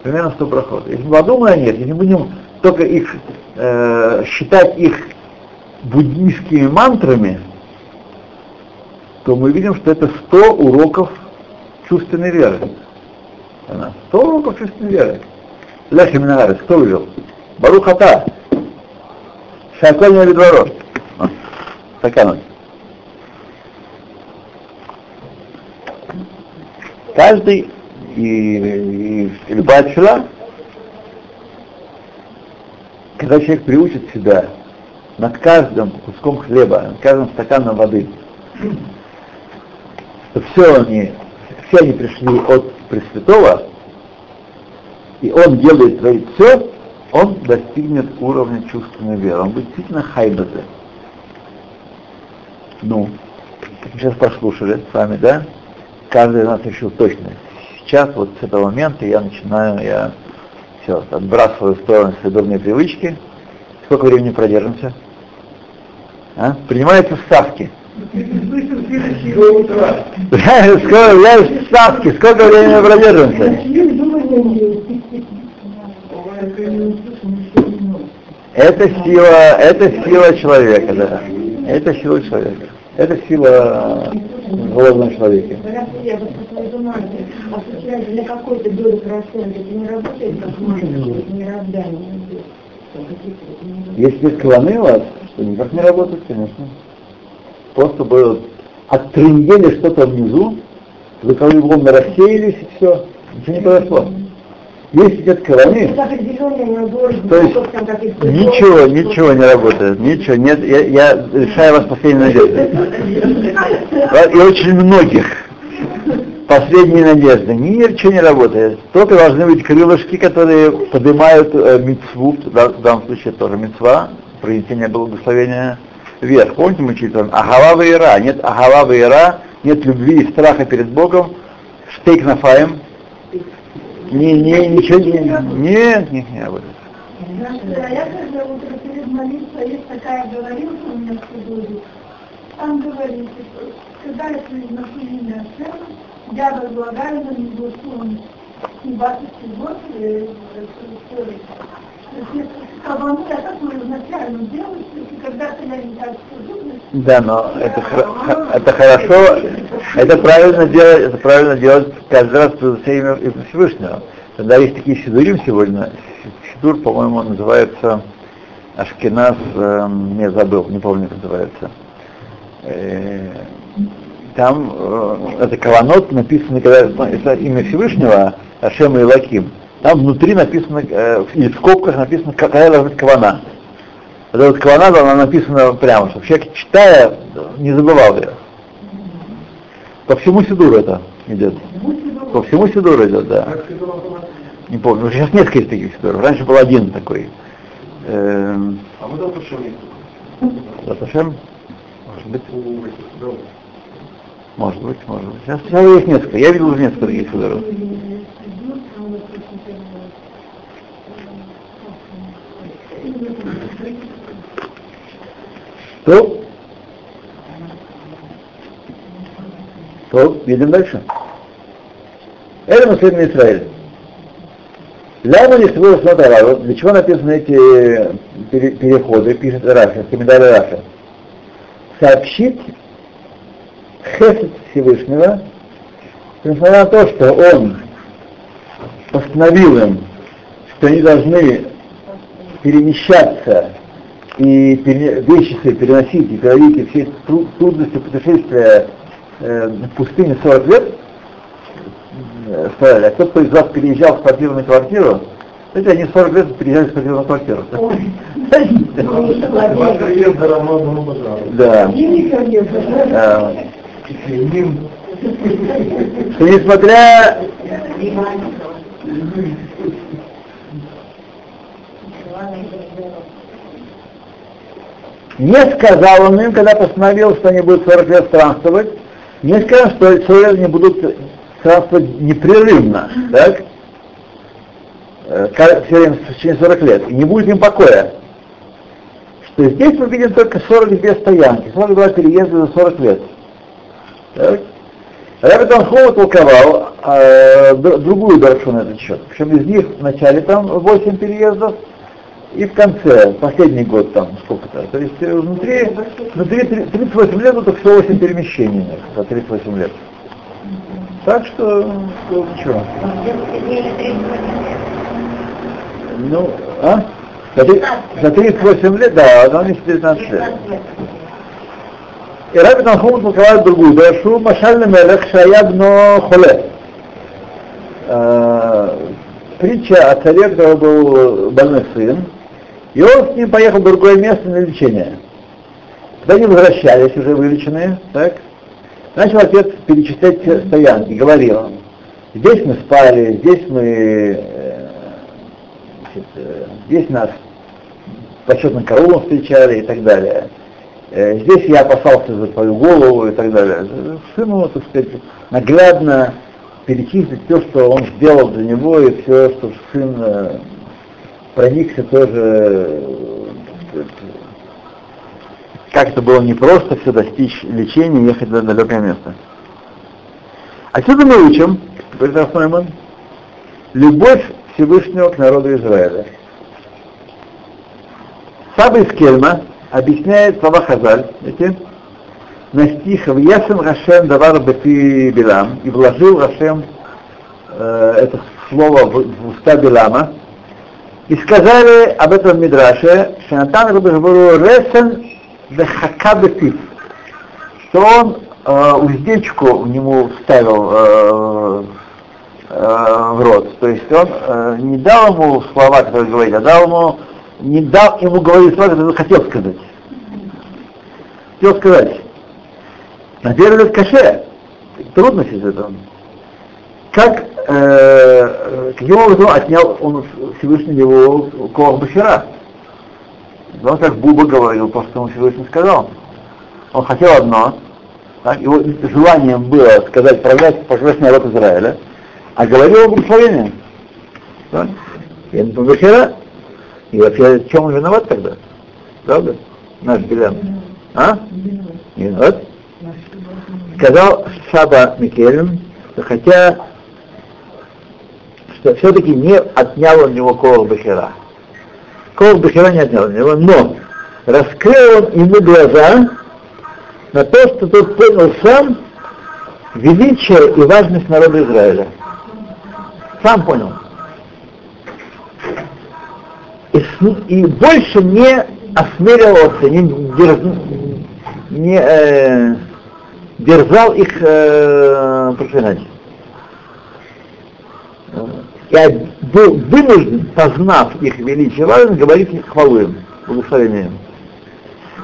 Примерно 100 брахот. Если мы подумаем них, если мы будем только их э, считать их буддийскими мантрами, то мы видим, что это 100 уроков чувственной веры. Она 100 уроков чувственной веры. Ляхи Минагарес, кто вывел? Барухата. Шакольня Видворот. Такая ночь. Каждый и, и любая пчела, когда человек приучит себя над каждым куском хлеба, над каждым стаканом воды, что все они, все они пришли от Пресвятого, и он делает творит все, он достигнет уровня чувственной веры. Он будет действительно хайбазе. Ну, сейчас послушали с вами, да? Каждый из нас решил точно. Сейчас, вот с этого момента я начинаю, я все, отбрасываю в сторону съедобные привычки. Сколько времени продержимся? А? Принимаются ставки. Сколько, я ставки, сколько времени продержимся? Это сила, это сила человека, да. Это сила человека. Это сила как мироздание? Если есть кланы у вас, то никак не работает, конечно. Просто бы оттрендели что-то внизу, звуковые волны рассеялись и все, ничего не произошло. Если идет колонии, то есть ничего, ничего не работает, ничего, нет, я, я решаю вас последней надежды. И очень многих последние надежды. Ничего не работает. Только должны быть крылышки, которые поднимают э, мицву, в данном случае тоже мицва, принесение благословения вверх. Помните, мы читаем Ахава Ира, нет Ахава Ира, нет любви и страха перед Богом, штейк нафаем, не, не, ничего не, нет, нет, не об этом. Там говорится, когда я произношу имя Ашема, я возлагаю на него сон и 20 год, да, но это, это хорошо, это правильно делать, это правильно делать каждый раз за имя Всевышнего. Тогда есть такие сидурим сегодня. Сидур, по-моему, называется Ашкеназ, э, не забыл, не помню, как называется. Э, там э, это Каванот написано, когда ну, это имя Всевышнего, Ашем и Лаким. Там внутри написано, э, или в скобках написано, какая должна быть Кавана. Это вот Кавана, она написана прямо, чтобы человек, читая, не забывал ее. По всему Сидуру это идет. По всему Сидуру идет, да. Не помню, сейчас несколько таких Сидуров. Раньше был один такой. Эм... А мы Даташем есть. Даташем? Может быть. Может быть, может быть. Сейчас, сейчас есть несколько. Я видел уже несколько таких Сидуров. То, то, едем дальше. Это Муслим Израиль. Ляма не свой смотрела, для чего написаны эти переходы, пишет Раша, комментарий Раша. Сообщить Хесед Всевышнего, несмотря на то, что он постановил им, что они должны перемещаться и пере, вещи свои переносить и переводить все трудности путешествия э, в пустыне 40 лет, э, а тот, кто из вас переезжал в квартиру на квартиру, знаете, они 40 лет переезжали квартиры на квартиру. Да. Что несмотря не сказал он им, когда постановил, что они будут 40 лет странствовать, не сказал, что 40 лет они будут странствовать непрерывно, так? Э, все время в течение 40 лет, и не будет им покоя. Что здесь мы видим только 42 стоянки, 42 переезда за 40 лет. Так? Рэбби Танхова толковал э, другую дорожку на этот счет. Причем из них в начале там 8 переездов, и в конце, последний год там сколько-то. То есть э, внутри, внутри 38 лет это всего 8 перемещений за 38 лет. Так что, что ничего. Ну, а? За, за 38 лет, да, она не 19 лет. И Раби Танхум толковал другую дрошу, Машальный Мелех Шаябно Холе. Притча о царе, который был больной сын, и он с ним поехал в другое место на лечение. Когда они возвращались, уже вылеченные, так, начал отец перечислять стоянки, говорил, здесь мы спали, здесь мы, э, значит, э, здесь нас почетным коровам встречали и так далее. Э, здесь я опасался за твою голову и так далее. Сыну, так сказать, наглядно перечислить все, что он сделал для него, и все, что сын проникся тоже, как это было непросто все достичь лечения ехать на далекое место. Отсюда мы учим, говорит Рафнойман, любовь Всевышнего к народу Израиля. Саба из Кельма объясняет слова Хазаль, эти, на стих «В ясен Рашем давар бефи Билам» и вложил Рашем э, это слово в, в уста Билама, и сказали об этом Мидраше, Шанатан Рабашбуру Ресен Вехакабетив, что он э, уздечку нему вставил э, э, в рот. То есть он э, не дал ему слова, которые говорит, а дал ему, не дал ему говорить слова, которые он хотел сказать. Хотел сказать. На первый лет каше. Трудно с этим. Как э, каким образом отнял он Всевышний его Коах Бахира? Он как Буба говорил, то, что он Всевышний сказал. Он хотел одно, так, его желанием было сказать, проявлять, пожелать народ Израиля, а говорил о благословении. Так? И Бахира, и вообще, в чем он виноват тогда? Правда? Наш Белян. А? Не виноват? Сказал Шаба Микелин, что хотя что все-таки не отнял у него Корах Бахира. Корах Бахира не отнял у него, но раскрыл он ему глаза на то, что тот понял сам величие и важность народа Израиля. Сам понял. И, и больше не осмеливался, не, дерз, не э, дерзал их э, проклинать я был вынужден, познав их величие, важно говорить их хвалу им, благословением.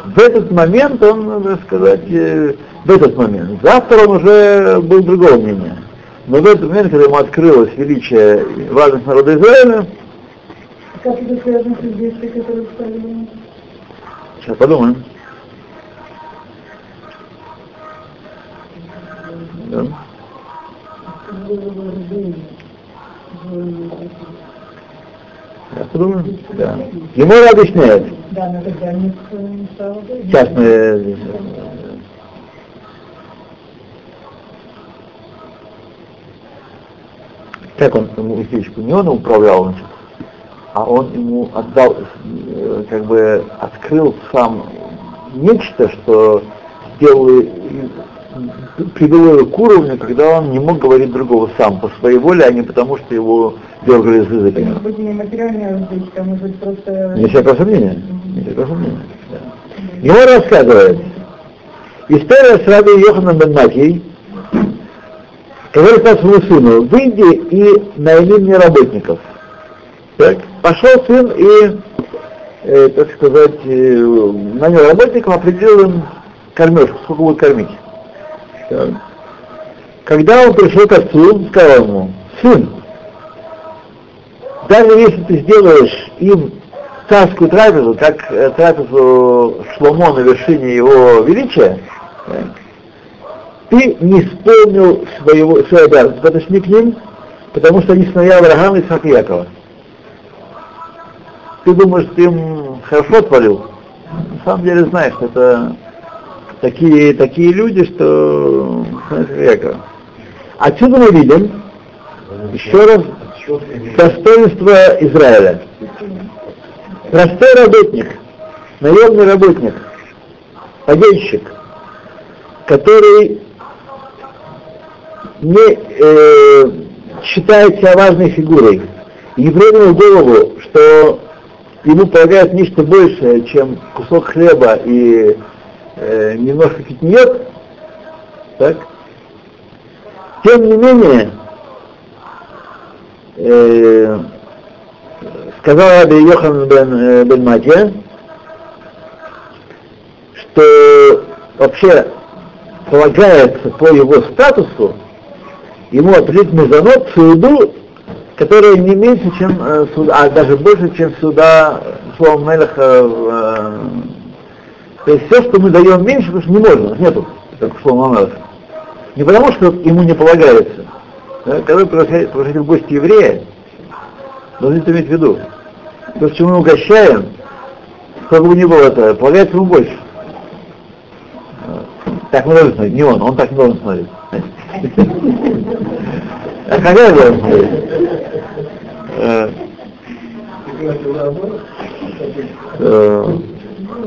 В этот момент он, надо сказать, э, в этот момент. Завтра он уже был другого мнения. Но в этот момент, когда ему открылось величие и важность народа Израиля, как это связано с действием, которые стали? Сейчас подумаем. Да. Я подумаю, да. Ему объясняет. Не Сейчас мы... Как он ему вещичку? Не он управлял, значит, а он ему отдал, э, как бы открыл сам нечто, что сделал привело его к уровню, когда он не мог говорить другого сам по своей воле, а не потому, что его дергали за язык. Может быть, не материальная а может просто... Не всякого сомнения. Не всякого сомнения. Да. Его рассказывает. История с Раби Йоханом бен Макей, который сказал своему сыну, выйди и найми мне работников. Так? Пошел сын и, э, так сказать, э, нанял работников, определил им кормежку, сколько будет кормить. Когда он пришел к отцу, сказал ему, сын, даже если ты сделаешь им царскую трапезу, как э, трапезу Шломо на вершине его величия, так, ты не исполнил своего, свою обязанность, подошли к ним, потому что они сыновья Авраама и Исаака Якова. Ты думаешь, ты им хорошо отвалил? На самом деле знаешь, это такие, такие люди, что Якова. Отсюда мы видим еще раз достоинство Израиля. Простой работник, наемный работник, подельщик, который не э, считает себя важной фигурой и не в голову, что ему полагают нечто большее, чем кусок хлеба и э, немножко фитниет, так, тем не менее, э, сказал Раби Йохан бен, э, бен Матья, что вообще полагается по его статусу ему определить мезонот суду, которая не меньше, чем э, суда, а даже больше, чем суда словом Мелеха. Э, то есть все, что мы даем меньше, потому что не можно, у нету, как словом Мелеха. Не потому, что ему не полагается. Да, когда вы приглашаете в гости еврея, должны это иметь в виду. То, что мы угощаем, как бы ни было это, полагается ему больше. Так мы должны смотреть, не он, он так не должен смотреть. А когда я должен смотреть? Э,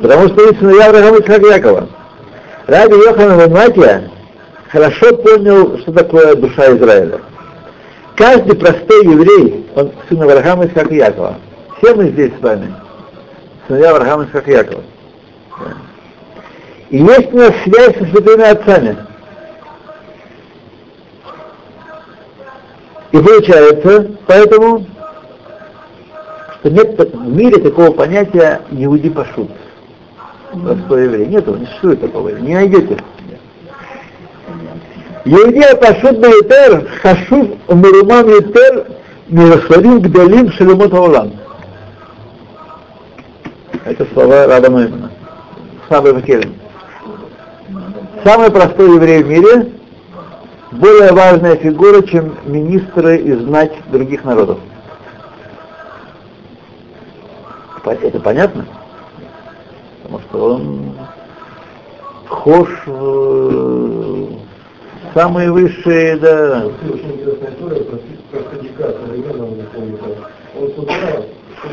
потому что есть сыновья Авраама и Якова. Раби Йохана Венматия хорошо понял, что такое душа Израиля. Каждый простой еврей, он сын Авраама и Якова. Все мы здесь с вами, сыновья Авраама и Якова. И есть у нас связь со святыми отцами. И получается, поэтому, что нет в мире такого понятия «иуди пашут». Простой еврей. Нету, не существует такого, не найдете. Иудея пашут биетер, хашув умирумам етер, миросварим гдалим шелемот аулам. Это слова Раба Ноймана. Сабы Макелин. Самый простой еврей в мире, более важная фигура, чем министры и знать других народов. Это понятно? Потому что он вхож в самые высшие, да. Не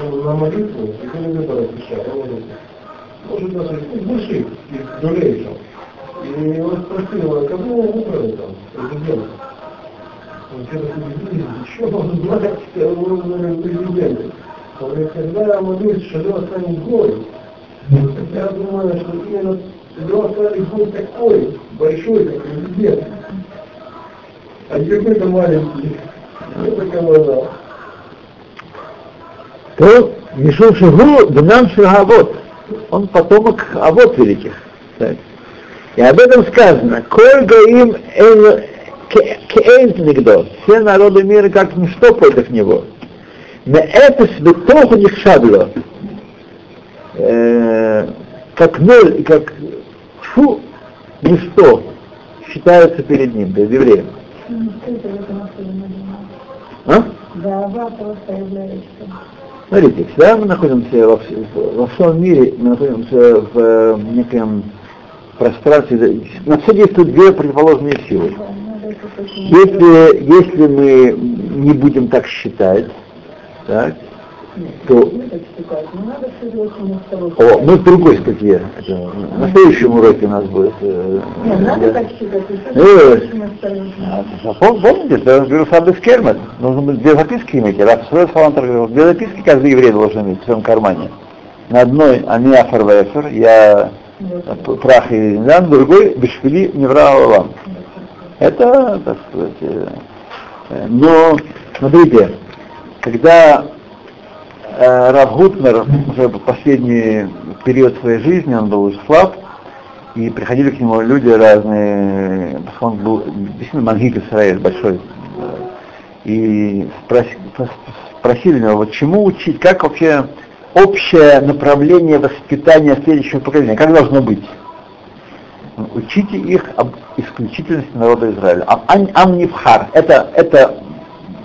он на молитву, и не он молится. Может даже из. И он а кого он выбрал там, президент? Он удивились, еще он знает уровня президента. Он говорит, когда я молюсь, что Лева станет гой, я думаю, что именно станет гой такой, большой, как президент. А не какой-то маленький. Это кого То Мишум Шигу Бнам Шигавот. Он потомок Авот великих. Так. И об этом сказано, коль гаим кейнт нигдо, все народы мира как ничто против него. На это святого них шабло, как ноль и как фу, ничто считаются перед ним, перед евреем. А? Смотрите, всегда мы находимся во, во всем мире, мы находимся в неком пространстве, на все действуют две противоположные силы. Если, если мы не будем так считать, так, то... О, мы в другой статье. На следующем уроке у нас будет. Э, Нет, надо так считать. Э, а, Помните, это Берусабы Скермет. Нужно быть две записки иметь. Раз Салантер говорил, две записки каждый еврей должен иметь в своем кармане. На одной они Афарвефер, я прах и на другой Бешвили Невра Алам. Это, так сказать, э, но, смотрите, когда э, Рав Гутнер уже в последний период своей жизни, он был уже слаб, и приходили к нему люди разные, он был действительно мангит Израиль большой, и спросили, спросили него, вот чему учить, как вообще общее направление воспитания следующего поколения, как должно быть? Учите их об исключительности народа Израиля. Ам, ам нивхар. Это, это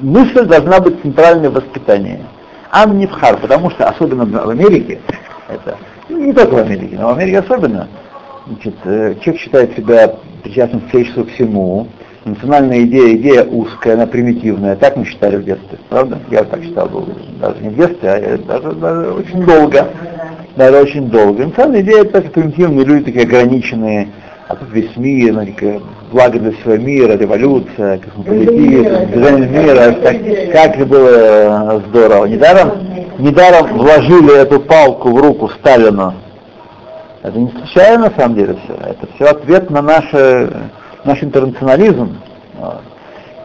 мысль должна быть центральной в воспитании. Ам нивхар, потому что особенно в Америке, это не только в Америке, но в Америке особенно, значит, э, человек считает себя причастным к всему, национальная идея, идея узкая, она примитивная, так мы считали в детстве, правда? Я так считал, был, даже не в детстве, а даже, даже очень долго, даже очень долго. Национальная идея это так примитивные люди, такие ограниченные, а тут весь мир, ну, благо для всего мира, революция, космополитизм, движение мира, как, как же было здорово. Недаром, недаром вложили эту палку в руку Сталину. Это не случайно на самом деле все. Это все ответ на наше, наш интернационализм.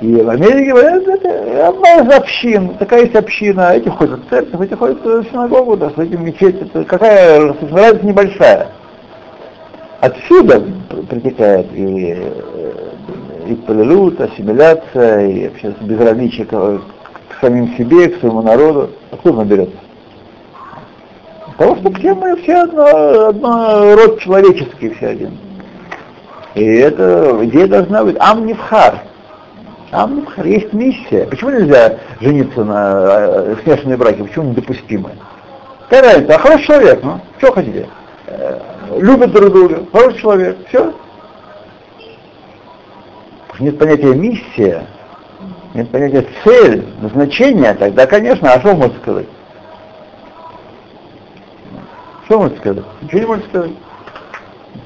И в Америке говорят, это одна из общин, такая есть община, эти ходят в церковь, эти ходят в синагогу, да, с этим мечеть, это какая разница небольшая. Отсюда протекает и, и полилут, ассимиляция, и вообще безразличие к, к самим себе, к своему народу. Откуда он берется? Потому что все мы все одно, одно род человеческий, все один. И эта идея должна быть амнифхар. Амнифхар. Есть миссия. Почему нельзя жениться на э, смешанные браки? Почему недопустимы? Какая разница? А хороший человек, ну, что хотите? Э, любят друг друга, хороший человек, все. Нет понятия миссия, нет понятия цель, назначение, тогда, конечно, а что можно сказать? Что можно сказать? Ничего не можно сказать.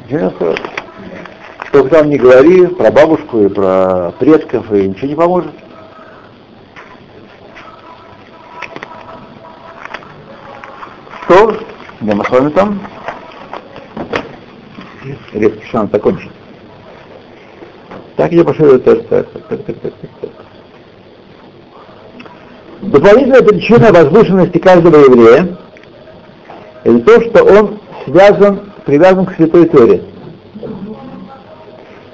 Ничего не сказать. Что там ни говори про бабушку и про предков, и ничего не поможет. Что? Где мы с вами там? Резкий шанс закончить. Так я пошел так. Дополнительная причина возвышенности каждого еврея это то, что он связан, привязан к Святой Торе.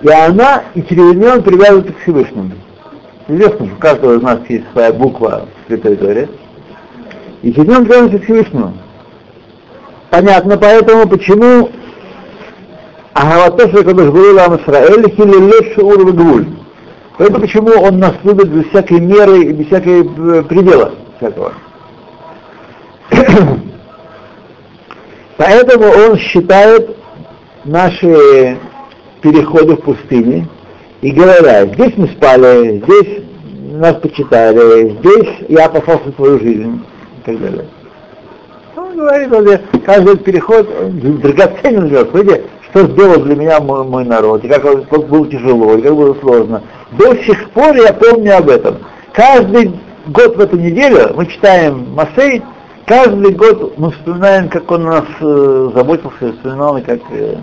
И она, и через нее он привязан к Всевышнему. Известно, что у каждого из нас есть своя буква в Святой Торе. И через нее он привязан к Всевышнему. Понятно, поэтому почему Агавато Шекадыш Гурила Амисраэль Хилилеш Шур Вегвуль. Это почему он нас любит без всякой меры и без всякой э, предела всякого. Поэтому он считает наши переходы в пустыне и говорят, здесь мы спали, здесь нас почитали, здесь я опасался свою жизнь и так далее. Он говорит, каждый переход драгоценен для вас. Что сделал для меня мой, мой народ, и как, было тяжело, и как было сложно. До сих пор я помню об этом. Каждый год в эту неделю мы читаем Масей, каждый год мы вспоминаем, как он нас э, заботился, вспоминал, и как... Э,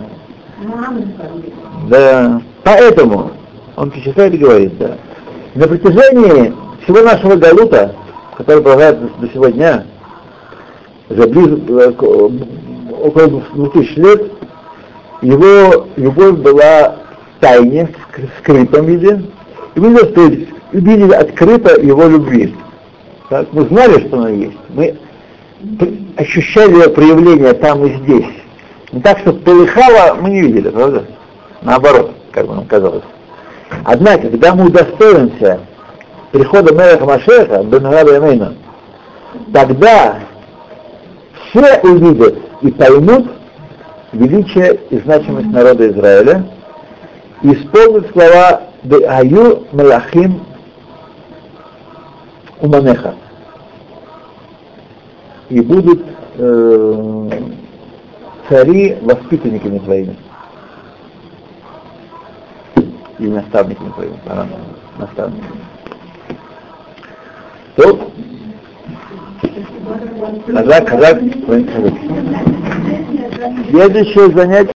да, поэтому он перечисляет и говорит, да. На протяжении всего нашего галута, который продолжается до сегодня, уже ближе, э, около 2000 лет, его любовь была в тайне, в скрытом виде, и мы видели открыто его любви. Так? Мы знали, что она есть. Мы ощущали ее проявление там и здесь. Не так, что полыхало, мы не видели, правда? Наоборот, как бы нам казалось. Однако, когда мы удостоимся прихода Мелеха Машеха, Бенарада Эмейна, тогда все увидят и поймут, величие и значимость народа Израиля и исполнит слова «Аю Малахим Уманеха». и будут э, цари воспитанниками твоими. И наставниками твоими, а, наставниками. То, казак, казак, следующее занятие